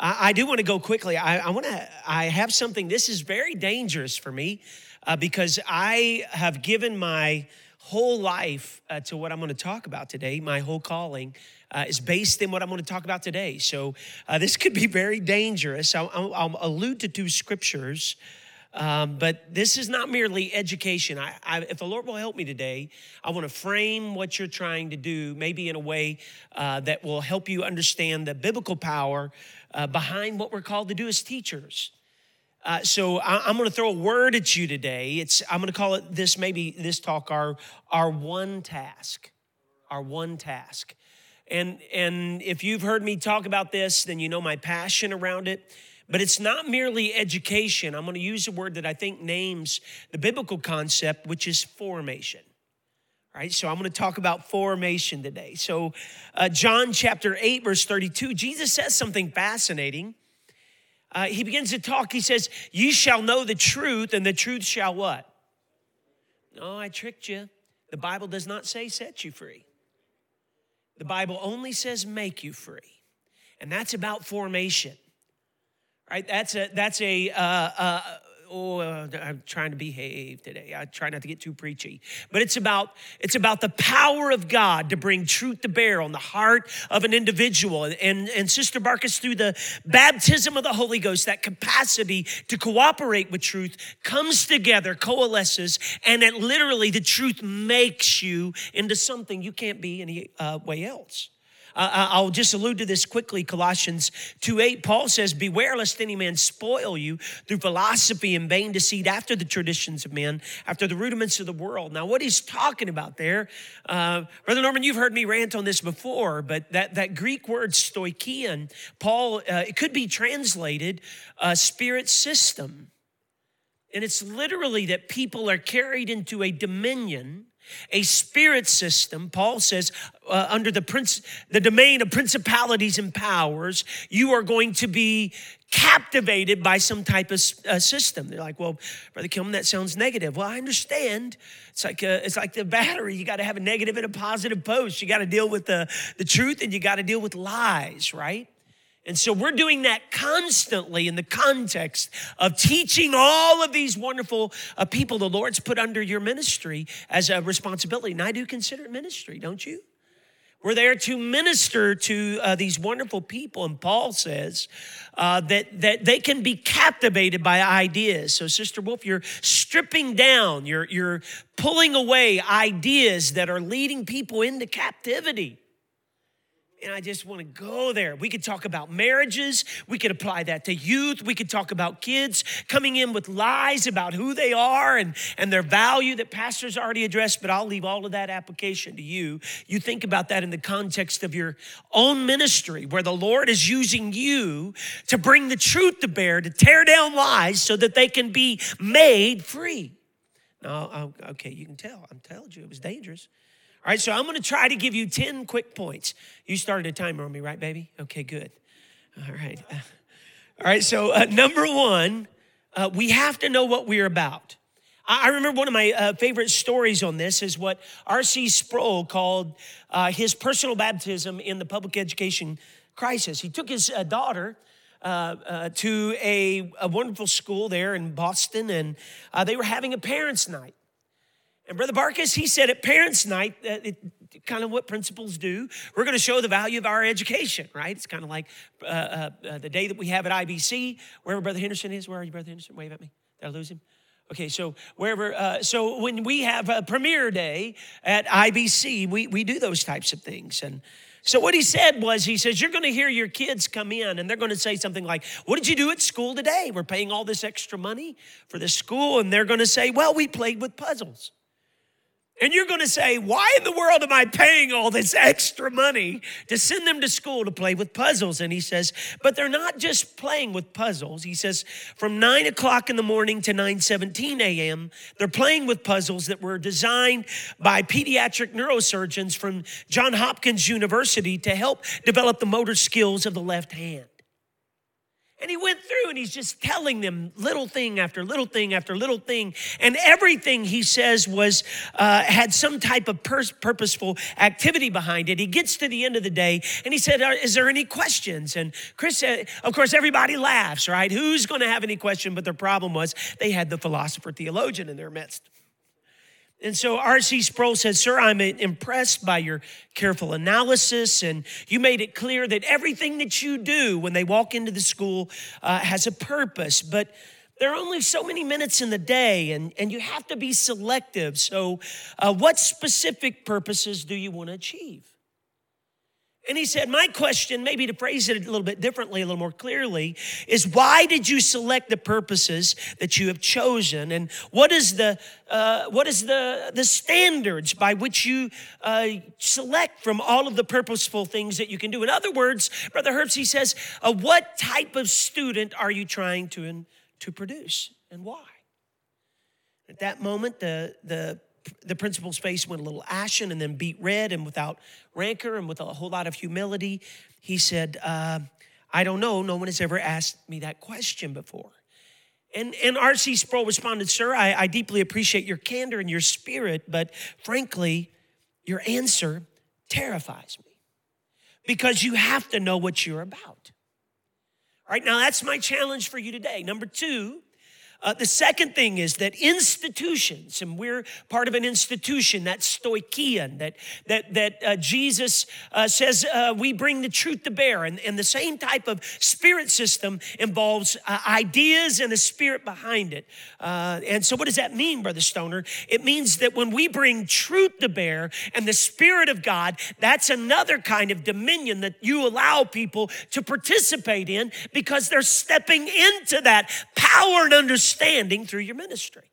I, I do want to go quickly. I, I want to. I have something. This is very dangerous for me uh, because I have given my whole life uh, to what I'm going to talk about today. My whole calling uh, is based in what I'm going to talk about today. So uh, this could be very dangerous. I'll, I'll, I'll allude to two scriptures. Um, but this is not merely education. I, I, if the Lord will help me today, I want to frame what you're trying to do, maybe in a way uh, that will help you understand the biblical power uh, behind what we're called to do as teachers. Uh, so I, am going to throw a word at you today. It's I'm going to call it this maybe this talk our our one task, our one task. And and if you've heard me talk about this, then you know my passion around it. But it's not merely education. I'm going to use a word that I think names the biblical concept, which is formation. All right, so I'm going to talk about formation today. So, uh, John chapter 8, verse 32, Jesus says something fascinating. Uh, he begins to talk. He says, You shall know the truth, and the truth shall what? No, I tricked you. The Bible does not say set you free, the Bible only says make you free. And that's about formation. Right? That's a that's a uh, uh, oh, uh, I'm trying to behave today. I try not to get too preachy. But it's about it's about the power of God to bring truth to bear on the heart of an individual. And, and Sister Barkus, through the baptism of the Holy Ghost, that capacity to cooperate with truth comes together, coalesces, and that literally the truth makes you into something you can't be any uh, way else. Uh, I'll just allude to this quickly. Colossians 2 8, Paul says, Beware lest any man spoil you through philosophy and vain deceit after the traditions of men, after the rudiments of the world. Now, what he's talking about there, uh, Brother Norman, you've heard me rant on this before, but that, that Greek word stoichein, Paul, uh, it could be translated uh, spirit system. And it's literally that people are carried into a dominion a spirit system paul says uh, under the prince the domain of principalities and powers you are going to be captivated by some type of uh, system. They're like well brother kilman that sounds negative. Well i understand. It's like a, uh, it's like the battery. You got to have a negative and a positive post. You got to deal with the, the truth and you got to deal with lies right and so we're doing that constantly in the context of teaching all of these wonderful uh, people the Lord's put under your ministry as a responsibility. And I do consider it ministry, don't you? We're there to minister to uh, these wonderful people. And Paul says uh, that, that they can be captivated by ideas. So, Sister Wolf, you're stripping down, you're, you're pulling away ideas that are leading people into captivity and I just want to go there. We could talk about marriages. We could apply that to youth. We could talk about kids coming in with lies about who they are and, and their value that pastors already addressed, but I'll leave all of that application to you. You think about that in the context of your own ministry, where the Lord is using you to bring the truth to bear, to tear down lies so that they can be made free. Now, oh, okay, you can tell. I'm telling you, it was dangerous. All right, so I'm gonna try to give you 10 quick points. You started a timer on me, right, baby? Okay, good. All right. All right, so uh, number one, uh, we have to know what we're about. I remember one of my uh, favorite stories on this is what R.C. Sproul called uh, his personal baptism in the public education crisis. He took his uh, daughter to a, a, wonderful school there in Boston, and they were having a parents' night. And Brother Barkus, he said at Parents' Night, uh, it, kind of what principals do. We're going to show the value of our education, right? It's kind of like uh, uh, uh the day that we have at IBC, wherever Brother Henderson is. Where are you, Brother Henderson? Wave at me. Did I lose him? Okay, so wherever, uh, so when we have a premiere day at IBC, we, we do those types of things. And so what he said was, he says, you're going to hear your kids come in and they're going to say something like, what did you do at school today? We're paying all this extra money for this school. And they're going to say, well, we played with puzzles. And you're going to say, why in the world am I paying all this extra money to send them to school to play with puzzles? And he says, but they're not just playing with puzzles. He says, from nine o'clock in the morning to 9:17 a.m., they're playing with puzzles that were designed by pediatric neurosurgeons from John Hopkins University to help develop the motor skills of the left hand. And he went through and he's just telling them little thing after little thing after little thing. And everything he says was, uh, had some type of purposeful activity behind it. He gets to the end of the day and he said, Is there any questions? And Chris said, Of course, everybody laughs, right? Who's going to have any question? But the problem was they had the philosopher theologian in their midst. And so R.C. Sproul said, Sir, I'm impressed by your careful analysis, and you made it clear that everything that you do when they walk into the school uh, has a purpose. But there are only so many minutes in the day, and, and you have to be selective. So, uh, what specific purposes do you want to achieve? And he said, My question, maybe to phrase it a little bit differently, a little more clearly, is why did you select the purposes that you have chosen? And what is the uh, what is the, the standards by which you uh, select from all of the purposeful things that you can do? In other words, Brother Herbst, he says, uh, what type of student are you trying to, to produce and why? At that moment, the, the the principal's face went a little ashen and then beet red and without rancor and with a whole lot of humility, he said, uh, I don't know. No one has ever asked me that question before. And, and R.C. Sproul responded, Sir, I, I deeply appreciate your candor and your spirit, but frankly, your answer terrifies me because you have to know what you're about. All right, now that's my challenge for you today. Number two, uh, the second thing is that institutions, and we're part of an institution, that's stoicheia, that, that, that uh, Jesus uh, says uh, we bring the truth to bear. And, and the same type of spirit system involves uh, ideas and a spirit behind it. Uh, and so, what does that mean, Brother Stoner? It means that when we bring truth to bear and the Spirit of God, that's another kind of dominion that you allow people to participate in because they're stepping into that power and understanding understanding through your ministry.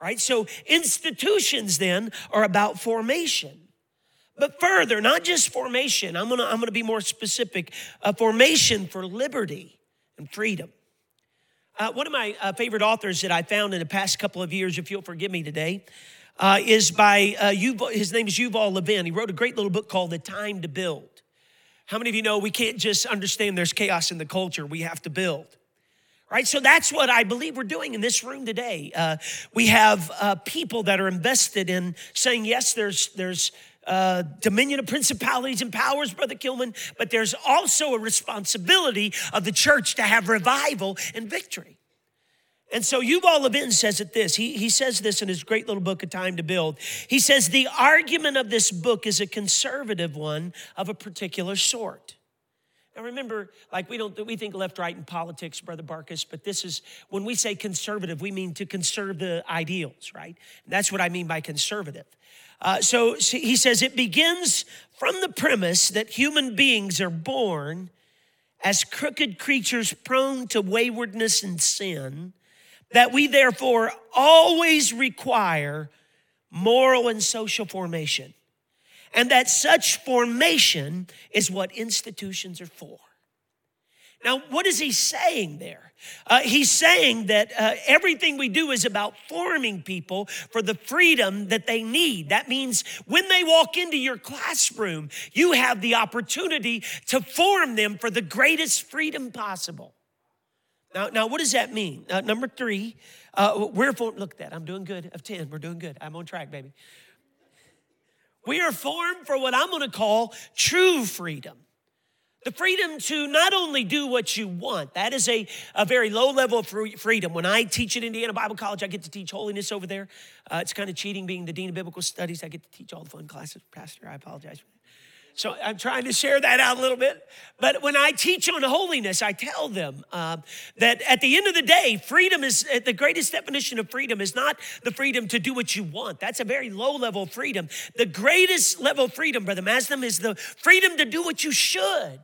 Right? So institutions then are about formation. But further, not just formation, I'm gonna, I'm gonna be more specific a formation for liberty and freedom. Uh, one of my uh, favorite authors that I found in the past couple of years, if you'll forgive me today, uh, is by uh, Yuval, his name is Yuval Levin. He wrote a great little book called The Time to Build. How many of you know we can't just understand there's chaos in the culture, we have to build? Right? So that's what I believe we're doing in this room today. Uh, we have uh, people that are invested in saying, yes, there's, there's uh, dominion of principalities and powers, Brother Kilman, but there's also a responsibility of the church to have revival and victory. And so Yuval Levin says it this. He, he says this in his great little book, A Time to Build. He says, The argument of this book is a conservative one of a particular sort. Now remember, like we don't we think left right in politics, Brother Barkus, but this is when we say conservative, we mean to conserve the ideals, right? That's what I mean by conservative. Uh, so he says it begins from the premise that human beings are born as crooked creatures prone to waywardness and sin, that we therefore always require moral and social formation and that such formation is what institutions are for. Now, what is he saying there? Uh, he's saying that uh, everything we do is about forming people for the freedom that they need. That means when they walk into your classroom, you have the opportunity to form them for the greatest freedom possible. Now, now what does that mean? Uh, number three, uh, we're for, look at that. I'm doing good. Of 10, we're doing good. I'm on track, baby. We are formed for what I'm gonna call true freedom. The freedom to not only do what you want, that is a, a very low level of freedom. When I teach at Indiana Bible College, I get to teach holiness over there. Uh, it's kind of cheating being the Dean of Biblical Studies. I get to teach all the fun classes. Pastor, I apologize for that. So I'm trying to share that out a little bit. But when I teach on holiness, I tell them uh, that at the end of the day, freedom is uh, the greatest definition of freedom is not the freedom to do what you want. That's a very low level freedom. The greatest level of freedom, Brother Maslam, is the freedom to do what you should.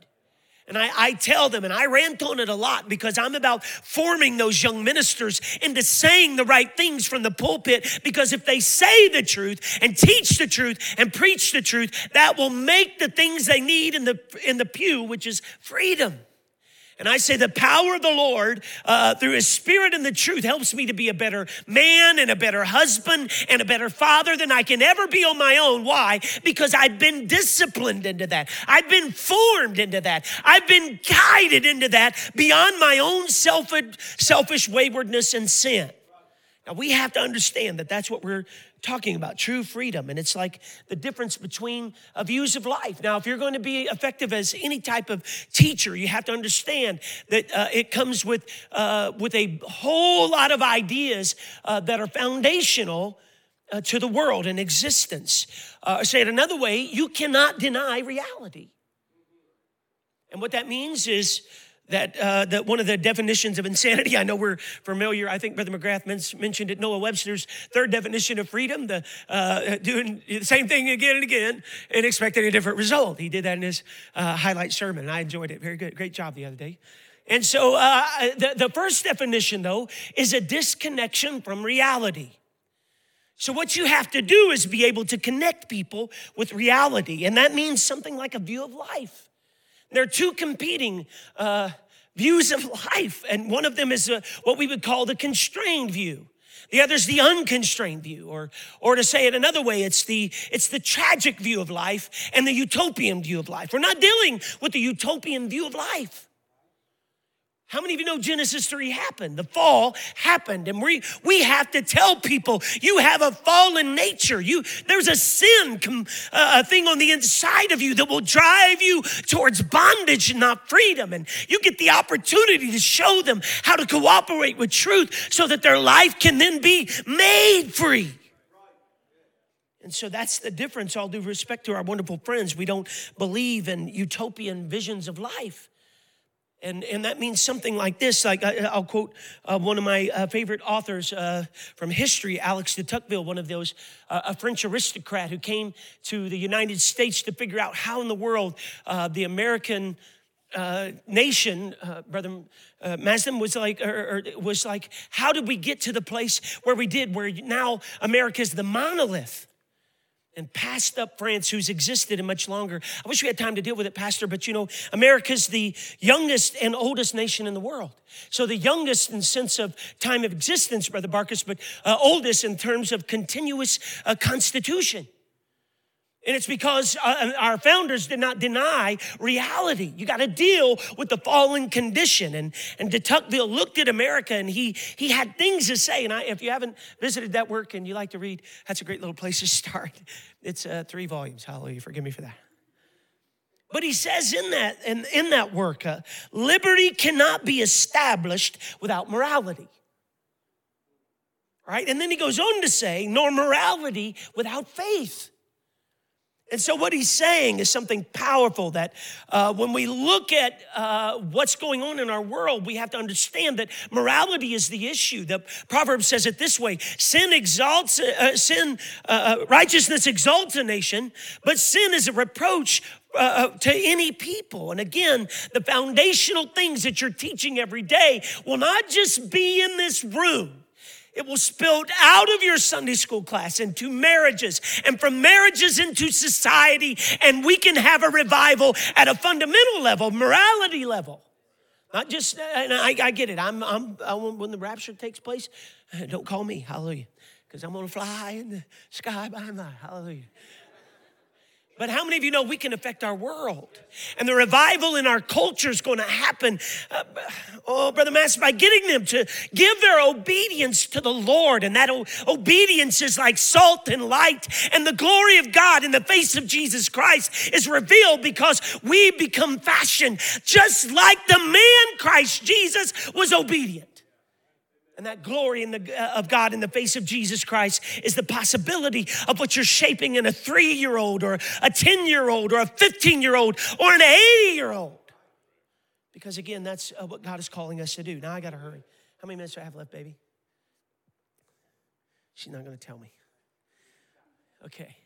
And I, I, tell them, and I rant on it a lot because I'm about forming those young ministers into saying the right things from the pulpit. Because if they say the truth and teach the truth and preach the truth, that will make the things they need in the, in the pew, which is freedom. And I say the power of the Lord uh, through His Spirit and the truth helps me to be a better man and a better husband and a better father than I can ever be on my own. Why? Because I've been disciplined into that. I've been formed into that. I've been guided into that beyond my own selfish, selfish waywardness and sin. Now we have to understand that that's what we're talking about true freedom. And it's like the difference between views of life. Now, if you're going to be effective as any type of teacher, you have to understand that uh, it comes with, uh, with a whole lot of ideas uh, that are foundational. Uh, to the world and existence. Uh, say it another way, you cannot deny reality. And what that means is that, uh, that one of the definitions of insanity, I know we're familiar, I think Brother McGrath mentioned it, Noah Webster's third definition of freedom, the uh, doing the same thing again and again and expecting a different result. He did that in his uh, highlight sermon, I enjoyed it. Very good. Great job the other day. And so uh, the, the first definition, though, is a disconnection from reality. So, what you have to do is be able to connect people with reality, and that means something like a view of life. There are two competing uh, views of life, and one of them is uh, what we would call the constrained view. The other is the unconstrained view, or, or to say it another way, it's the, it's the tragic view of life and the utopian view of life. We're not dealing with the utopian view of life. How many of you know Genesis 3 happened? The fall happened. And we, we have to tell people you have a fallen nature. You, there's a sin com, uh, thing on the inside of you that will drive you towards bondage and not freedom. And you get the opportunity to show them how to cooperate with truth so that their life can then be made free. And so that's the difference, all due respect to our wonderful friends. We don't believe in utopian visions of life. And, and that means something like this. Like I, will quote uh, one of my uh, favorite authors uh, from history, Alex de Tocqueville, one of those, uh, a French aristocrat who came to the United States to figure out how in the world uh, the American uh, nation, Brother Masden was like, or, or was like, how did we get to the place where we did, where now America is the monolith? And passed up France, who's existed in much longer. I wish we had time to deal with it, Pastor, but you know, America's the youngest and oldest nation in the world. So the youngest in sense of time of existence, Brother Barkus, but uh, oldest in terms of continuous uh, constitution. And it's because uh, our founders did not deny reality. You got to deal with the fallen condition. And, and de Tocqueville looked at America and he, he had things to say. And I, if you haven't visited that work and you like to read, that's a great little place to start. It's uh, three volumes. Hallelujah. Forgive me for that. But he says in that, in, in that work, uh, liberty cannot be established without morality. Right? And then he goes on to say, nor morality without faith. And so, what he's saying is something powerful that uh, when we look at uh, what's going on in our world, we have to understand that morality is the issue. The proverb says it this way sin exalts, uh, uh sin, uh, uh, righteousness exalts a nation, but sin is a reproach uh, to any people. And again, the foundational things that you're teaching every day will not just be in this room. It will spill out of your Sunday school class into marriages and from marriages into society. And we can have a revival at a fundamental level, morality level. Not just, and I, I get it. I'm, I'm, I, when the rapture takes place, don't call me, hallelujah, because I'm going to fly in the sky by and hallelujah. But how many of you know we can affect our world? And the revival in our culture is going to happen, uh, oh, Brother Master, by getting them to give their obedience to the Lord. And that o- obedience is like salt and light. And the glory of God in the face of Jesus Christ is revealed because we become fashioned just like the man Christ Jesus was obedient. And that glory the, uh, of God in the face of Jesus Christ is the possibility of what you're shaping in a three year old or a 10 year old or a 15 year old or an 80 year old. Because again, that's uh, what God is calling us to do. Now I got to hurry. How many minutes do I have left, baby? She's not going to tell me. Okay.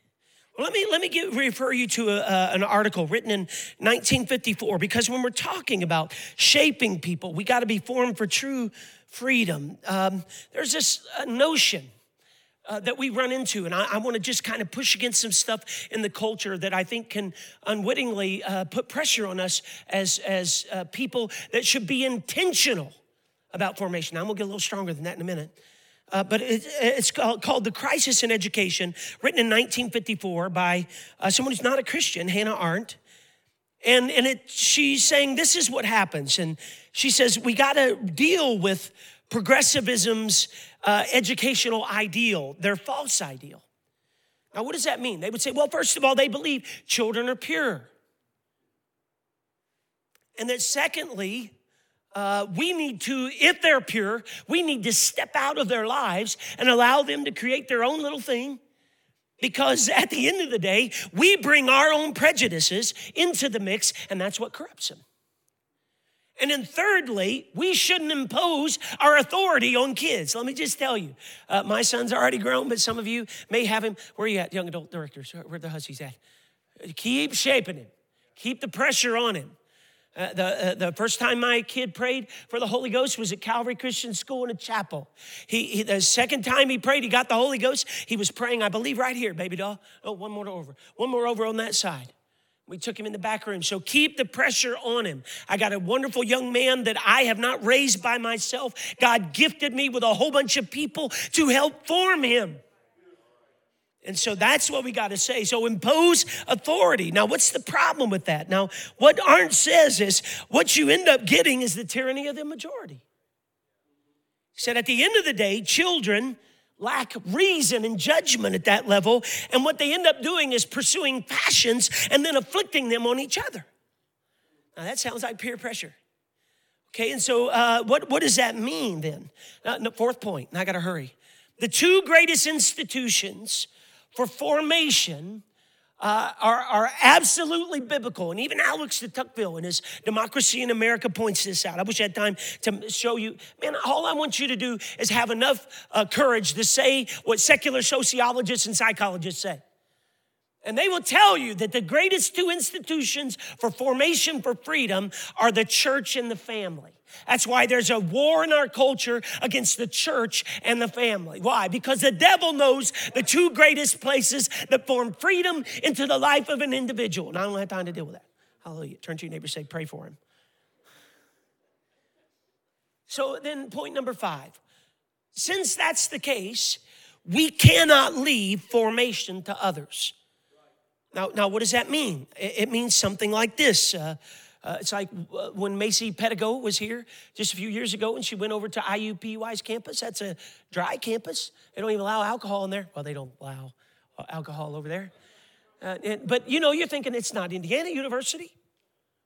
Let me let me refer you to a, uh, an article written in 1954 because when we're talking about shaping people, we got to be formed for true freedom. Um, there's this uh, notion uh, that we run into. And I, I want to just kind of push against some stuff in the culture that I think can unwittingly uh, put pressure on us as, as uh, people that should be intentional about formation. I'm going to get a little stronger than that in a minute. Uh, but it, it's called, called, The Crisis in Education, written in 1954 by uh, someone who's not a Christian, Hannah Arendt. And, and it, she's saying this is what happens. And she says, we got to deal with progressivism's uh, educational ideal, their false ideal. Now, what does that mean? They would say, well, first of all, they believe children are pure. And then, secondly, uh, we need to, if they're pure, we need to step out of their lives and allow them to create their own little thing. Because at the end of the day, we bring our own prejudices into the mix, and that's what corrupts them. And then, thirdly, we shouldn't impose our authority on kids. Let me just tell you, uh, my son's already grown, but some of you may have him. Where are you at, young adult directors? Where the Husseys at? Keep shaping him, keep the pressure on him. Uh, the, uh, the first time my kid prayed for the Holy Ghost was at Calvary Christian School in a chapel. He, he, the second time he prayed, he got the Holy Ghost. He was praying, I believe, right here, baby doll. Oh, one more over. One more over on that side. We took him in the back room. So keep the pressure on him. I got a wonderful young man that I have not raised by myself. God gifted me with a whole bunch of people to help form him. And so that's what we got to say. So impose authority. Now, what's the problem with that? Now, what Arendt says is what you end up getting is the tyranny of the majority. He said at the end of the day, children lack reason and judgment at that level. And what they end up doing is pursuing passions and then afflicting them on each other. Now, that sounds like peer pressure. Okay, and so uh, what, what does that mean then? Uh, no, fourth point, and I gotta hurry. The two greatest institutions for formation uh, are, are absolutely biblical. And even Alex de Tocqueville in his Democracy in America points this out. I wish I had time to show you. Man, all I want you to do is have enough uh, courage to say what secular sociologists and psychologists say. And they will tell you that the greatest two institutions for formation for freedom are the church and the family. That's why there's a war in our culture against the church and the family. Why? Because the devil knows the two greatest places that form freedom into the life of an individual. And I don't have time to deal with that. Hallelujah. Turn to your neighbor say, pray for him. So then, point number five since that's the case, we cannot leave formation to others. Now, now what does that mean? It, means something like this. Uh, uh, it's like uh, when Macy Pedigo was here just a few years ago and she went over to IUPUI's campus. That's a dry campus. They don't even allow alcohol in there. Well, they don't allow uh, alcohol over there. Uh, and, but you know, you're thinking it's not Indiana University.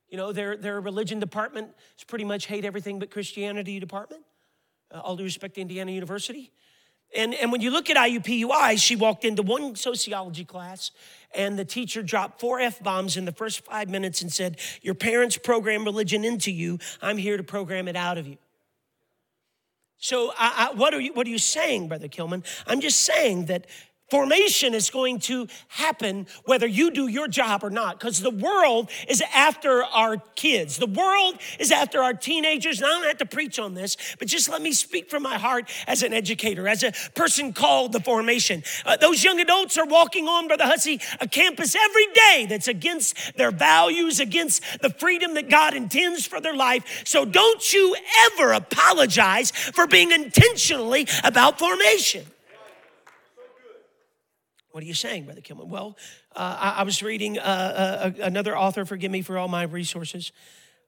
You know, their, their religion department is pretty much hate everything but Christianity department. Uh, all due respect to Indiana University. And, and when you look at IUPUI, she walked into one sociology class and the teacher dropped four F bombs in the first five minutes and said, Your parents program religion into you. I'm here to program it out of you. So, I, I, what, are you, what are you saying, Brother Kilman? I'm just saying that Formation is going to happen whether you do your job or not, because the world is after our kids. The world is after our teenagers. And I don't have to preach on this, but just let me speak from my heart as an educator, as a person called the formation. Uh, those young adults are walking on, Brother Hussey, a campus every day that's against their values, against the freedom that God intends for their life. So don't you ever apologize for being intentionally about formation. What are you saying, Brother Kilman? Well, uh, I, I, was reading uh, uh, another author, forgive me for all my resources,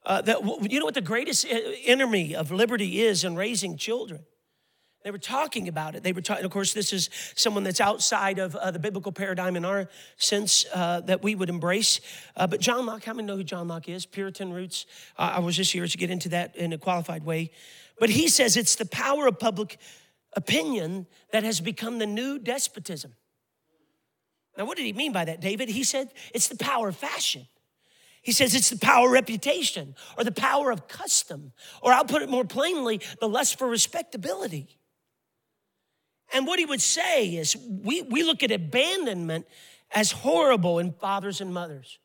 uh, that you know what the greatest enemy of liberty is in raising children? They were talking about it. They were talking, of course, this is someone that's outside of uh, the biblical paradigm in our sense uh, that we would embrace. Uh, but John Locke, how many know who John Locke is? Puritan roots. Uh, I was just here to get into that in a qualified way. But he says it's the power of public opinion that has become the new despotism. Now, what did he mean by that, David? He said it's the power of fashion. He says it's the power of reputation or the power of custom, or I'll put it more plainly, the lust for respectability. And what he would say is we, we look at abandonment as horrible in fathers and mothers.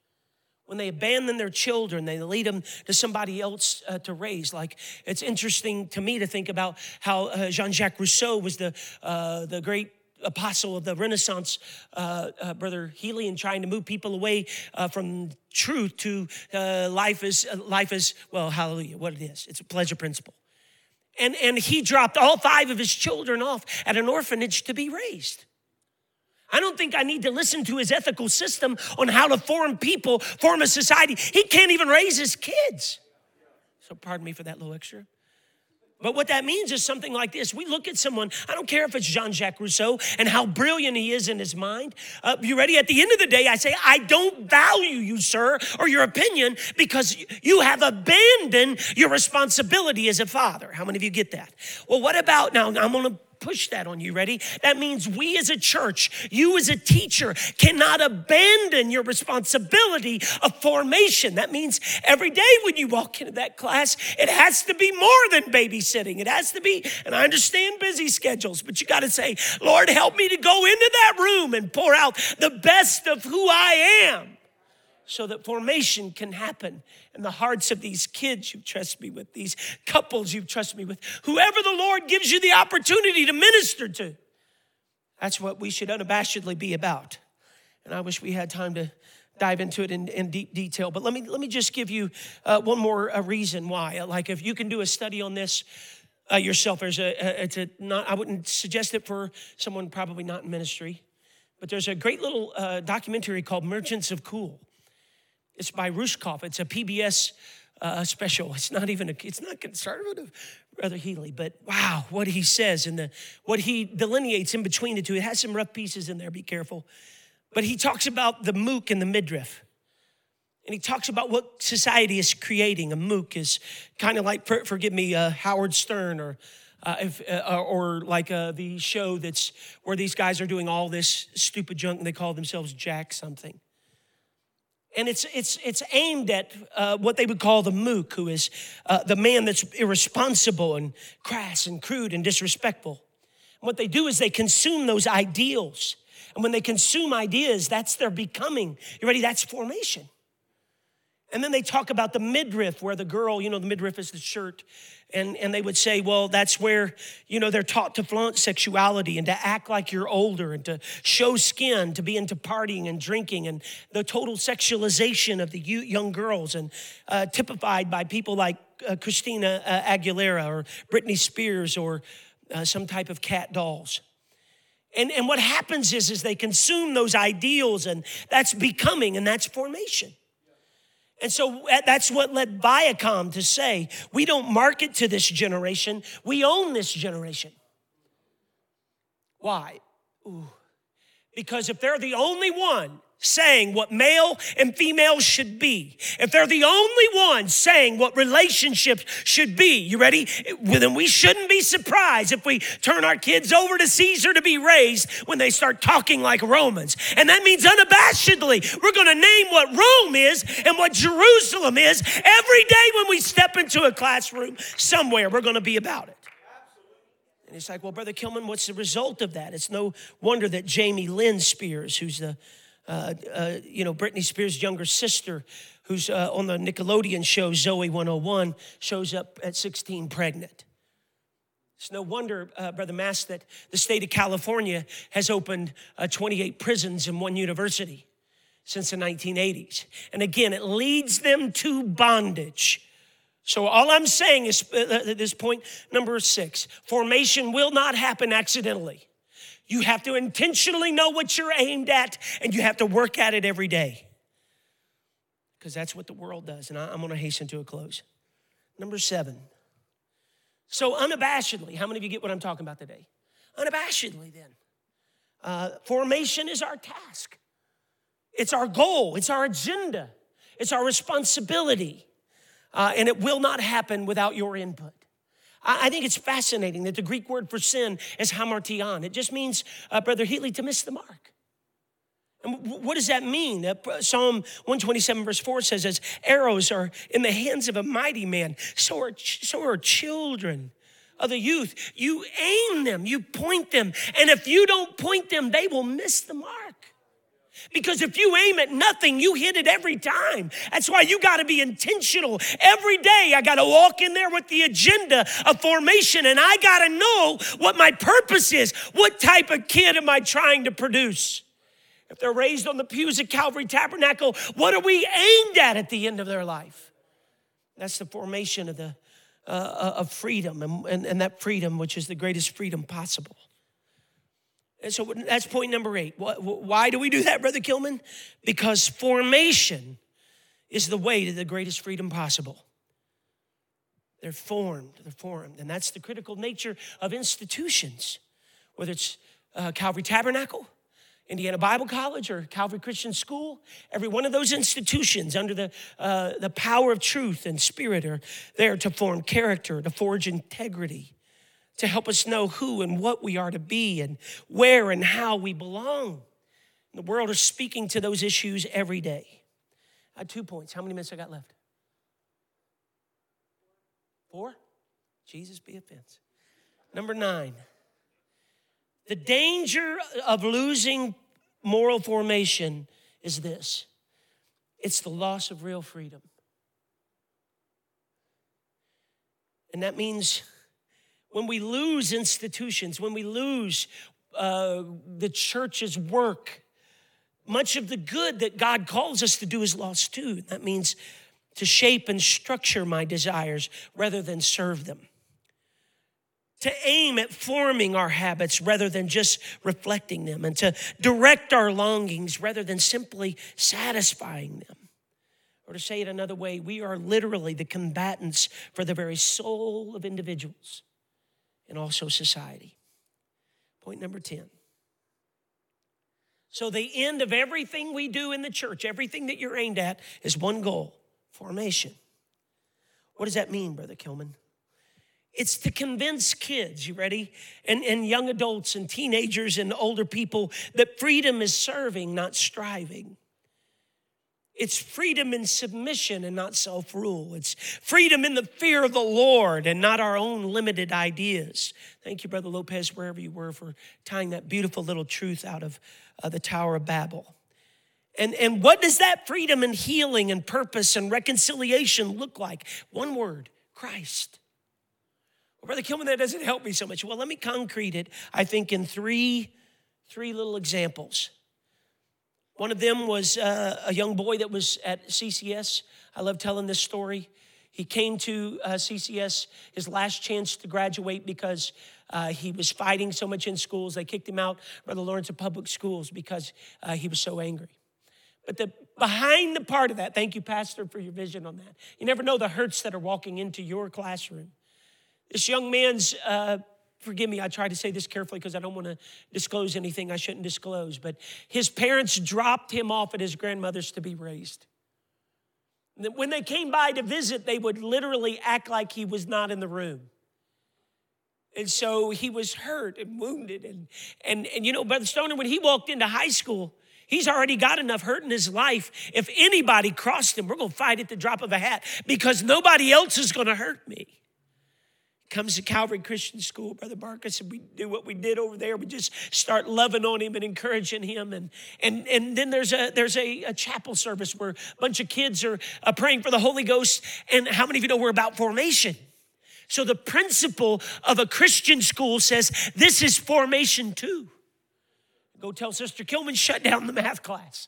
When they abandon their children, they lead them to somebody else uh, to raise. Like, it's interesting to me to think about how uh, Jean Jacques Rousseau was the, uh, the great apostle of the Renaissance, uh, uh, Brother Healy, and trying to move people away uh, from truth to uh, life is uh, life is well, hallelujah, what it is. It's a pleasure principle. And, and he dropped all five of his children off at an orphanage to be raised. I don't think I need to listen to his ethical system on how to form people, form a society. He can't even raise his kids. So, pardon me for that little extra. But what that means is something like this. We look at someone, I don't care if it's Jean Jacques Rousseau and how brilliant he is in his mind. Uh, you ready? At the end of the day, I say, I don't value you, sir, or your opinion because you have abandoned your responsibility as a father. How many of you get that? Well, what about now? I'm gonna push that on you. Ready? That means we as a church, you as a teacher, cannot abandon your responsibility of formation. That means every day when you walk into that class, it has to be more than babysitting. It has to be, and I understand busy schedules, but you got to say, Lord, help me to go into that room and pour out the best of who I am so that formation can happen in the hearts of these kids you've trust me with, these couples you've trust me with, whoever the Lord gives you the opportunity to minister to. That's what we should unabashedly be about. And I wish we had time to dive into it in, in deep detail. But let me let me just give you uh, one more uh, reason why. Like if you can do a study on this uh, yourself, there's a, it's a not. I wouldn't suggest it for someone probably not in ministry, but there's a great little uh, documentary called Merchants of Cool. It's by Rushkoff. It's a PBS uh, special. It's not even a, it's not conservative, Brother Healy, but wow, what he says and the what he delineates in between the two. It has some rough pieces in there. Be careful, but he talks about the mook and the midriff. And he talks about what society is creating. A mook is kind of like, for, forgive me, uh, Howard Stern or uh, if, uh, or like uh, the show that's where these guys are doing all this stupid junk and they call themselves Jack something and it's it's it's aimed at uh, what they would call the mook, who is uh, the man that's irresponsible and crass and crude and disrespectful. And what they do is they consume those ideals, and when they consume ideas, that's their becoming. You ready? That's formation. And then they talk about the midriff, where the girl, you know, the midriff is the shirt. And, and they would say, well, that's where, you know, they're taught to flaunt sexuality and to act like you're older and to show skin, to be into partying and drinking and the total sexualization of the young girls and uh, typified by people like uh, Christina uh, Aguilera or Britney Spears or uh, some type of cat dolls. And, and what happens is, is they consume those ideals and that's becoming and that's formation. And so that's what led Viacom to say, we don't market to this generation, we own this generation. Why? Ooh. Because if they're the only one saying what male and female should be, if they're the only ones saying what relationships should be, you ready? Well, then we shouldn't be surprised if we turn our kids over to Caesar to be raised when they start talking like Romans. And that means unabashedly, we're going to name what Rome is and what Jerusalem is every day when we step into a classroom somewhere. We're going to be about it. And it's like, well, Brother Kilman, what's the result of that? It's no wonder that Jamie Lynn Spears, who's the uh, uh, you know, Britney Spears' younger sister, who's uh, on the Nickelodeon show Zoey 101, shows up at 16 pregnant. It's no wonder, uh, Brother Mass, that the state of California has opened uh, 28 prisons and one university since the 1980s. And again, it leads them to bondage. So, all I'm saying is at this point, number six formation will not happen accidentally. You have to intentionally know what you're aimed at and you have to work at it every day. Because that's what the world does. And I'm going to hasten to a close. Number seven. So, unabashedly, how many of you get what I'm talking about today? Unabashedly, then. Uh, formation is our task, it's our goal, it's our agenda, it's our responsibility. Uh, and it will not happen without your input. I think it's fascinating that the Greek word for sin is hamartion. It just means, uh, Brother Healy, to miss the mark. And what does that mean? Uh, Psalm 127, verse 4 says, As arrows are in the hands of a mighty man, so are, so are children of the youth. You aim them, you point them, and if you don't point them, they will miss the mark. Because if you aim at nothing, you hit it every time. That's why you got to be intentional. Every day, I got to walk in there with the agenda of formation, and I got to know what my purpose is. What type of kid am I trying to produce? If they're raised on the pews at Calvary Tabernacle, what are we aimed at at the end of their life? That's the formation of the uh, uh of freedom, and, and, and that freedom, which is the greatest freedom possible. And so that's point number eight. Why do we do that, Brother Kilman? Because formation is the way to the greatest freedom possible. They're formed, they're formed. And that's the critical nature of institutions, whether it's uh, Calvary Tabernacle, Indiana Bible College, or Calvary Christian School. Every one of those institutions, under the, uh, the power of truth and spirit, are there to form character, to forge integrity to help us know who and what we are to be and where and how we belong. The world is speaking to those issues every day. I two points. How many minutes I got left? Four? Jesus be offense. Number nine, the danger of losing moral formation is this it's the loss of real freedom. And that means when we lose institutions, when we lose uh, the church's work, much of the good that God calls us to do is lost too. That means to shape and structure my desires rather than serve them. To aim at forming our habits rather than just reflecting them, and to direct our longings rather than simply satisfying them. Or to say it another way, we are literally the combatants for the very soul of individuals and also society. Point number 10. So, the end of everything we do in the church, everything that you're aimed at, is one goal formation. What does that mean, Brother Kilman? It's to convince kids, you ready? And, and young adults and teenagers and older people that freedom is serving, not striving. It's freedom in submission and not self rule. It's freedom in the fear of the Lord and not our own limited ideas. Thank you, Brother Lopez, wherever you were, for tying that beautiful little truth out of uh, the Tower of Babel. And, and what does that freedom and healing and purpose and reconciliation look like? One word Christ. Well, Brother Kilman, that doesn't help me so much. Well, let me concrete it, I think, in three, three little examples. One of them was uh, a young boy that was at CCS. I love telling this story. He came to uh, CCS, his last chance to graduate because uh, he was fighting so much in schools. They kicked him out, Brother Lawrence, of public schools because uh, he was so angry. But the behind the part of that, thank you, Pastor, for your vision on that. You never know the hurts that are walking into your classroom. This young man's uh, forgive me, I try to say this carefully because I don't want to disclose anything I shouldn't disclose, but his parents dropped him off at his grandmother's to be raised. When they came by to visit, they would literally act like he was not in the room. And so he was hurt and wounded. And, and, and you know, Brother Stoner, when he walked into high school, He's already got enough hurt in his life. If anybody crossed him, we're going to fight at the drop of a hat because nobody else is going to hurt me comes to Calvary Christian School, Brother Marcus, and we do what we did over there. We just start loving on him and encouraging him. And, and, and then there's, a, there's a, a chapel service where a bunch of kids are uh, praying for the Holy Ghost. And how many of you know we're about formation? So the principal of a Christian school says this is formation too. Go tell Sister Kilman, shut down the math class.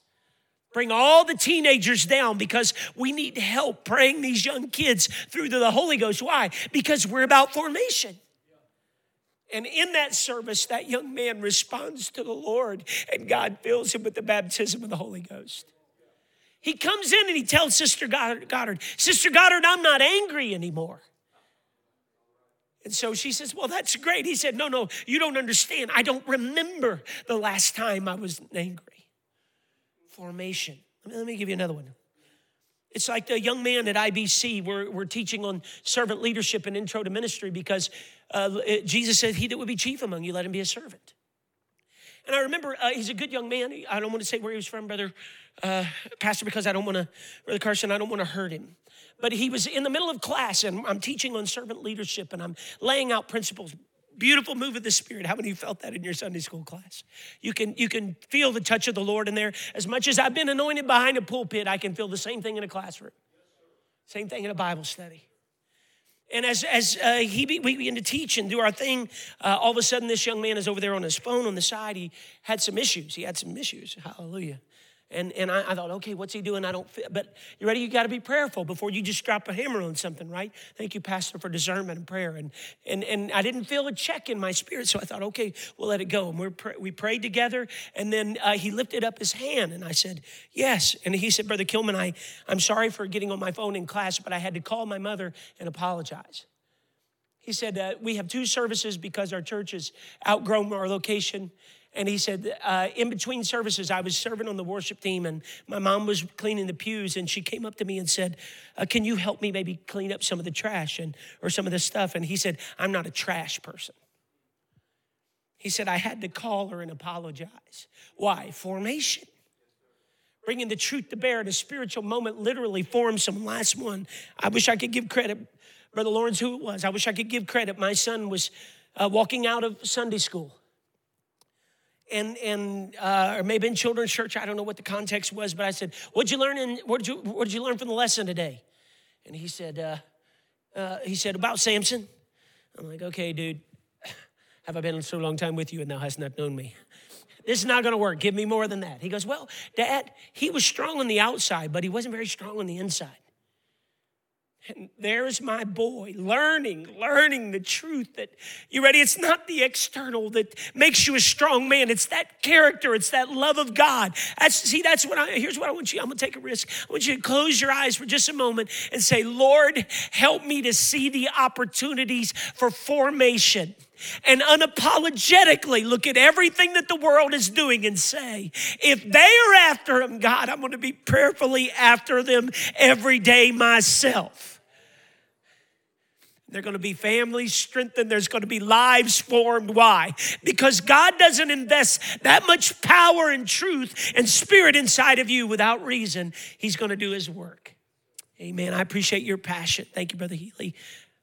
Bring all the teenagers down because we need help praying these young kids through to the Holy Ghost. Why? Because we're about formation. And in that service, that young man responds to the Lord, and God fills him with the baptism of the Holy Ghost. He comes in and he tells Sister Goddard, Sister Goddard, I'm not angry anymore. And so she says, Well, that's great. He said, No, no, you don't understand. I don't remember the last time I was angry formation. Let me give you another one. It's like the young man at IBC, we're, we're teaching on servant leadership and intro to ministry because uh, Jesus said, He that would be chief among you, let him be a servant. And I remember uh, he's a good young man. I don't want to say where he was from, brother uh, pastor, because I don't want to, brother Carson, I don't want to hurt him. But he was in the middle of class, and I'm teaching on servant leadership, and I'm laying out principles Beautiful move of the Spirit. How many of you felt that in your Sunday school class? You can, you can feel the touch of the Lord in there. As much as I've been anointed behind a pulpit, I can feel the same thing in a classroom, same thing in a Bible study. And as, as uh, he be, we begin to teach and do our thing, uh, all of a sudden this young man is over there on his phone on the side. He had some issues. He had some issues. Hallelujah. And, and I, I, thought, okay, what's he doing? I don't fit. But you ready? You got to be prayerful before you just drop a hammer on something, right? Thank you, Pastor, for discernment and prayer. And, and, and I didn't feel a check in my spirit, so I thought, okay, we'll let it go. And we we prayed together, and then uh, he lifted up his hand, and I said, yes. And he said, Brother Kilman, I, I'm sorry for getting on my phone in class, but I had to call my mother and apologize. He said, uh, we have two services because our church has outgrown our location and he said, uh, in between services, I was serving on the worship team, and my mom was cleaning the pews, and she came up to me and said, uh, "Can you help me maybe clean up some of the trash and or some of the stuff?" And he said, "I'm not a trash person." He said, "I had to call her and apologize. Why? Formation." Bringing the truth to bear at a spiritual moment literally formed some last one. I wish I could give credit, Brother Lawrence, who it was. I wish I could give credit. My son was uh, walking out of Sunday school and and uh, or maybe in children's church. I don't know what the context was, but I said, "What'd you learn? In what did you what did you learn from the lesson today?" And he said, uh, uh, "He said about Samson." I'm like, "Okay, dude, have I been so long time with you and thou hast not known me?" This is not going to work. Give me more than that. He goes, Well, Dad, he was strong on the outside, but he wasn't very strong on the inside. And there's my boy learning, learning the truth that you ready? It's not the external that makes you a strong man. It's that character. It's that love of God. That's, see, that's what I, here's what I want you, I'm gonna take a risk. I want you to close your eyes for just a moment and say, Lord, help me to see the opportunities for formation and unapologetically look at everything that the world is doing and say, if they are after him, God, I'm going to be prayerfully after them every day myself. There are going to be families strengthened. There's going to be lives formed. Why? Because God doesn't invest that much power and truth and spirit inside of you without reason. He's going to do His work. Amen. I appreciate your passion. Thank you, Brother Healy.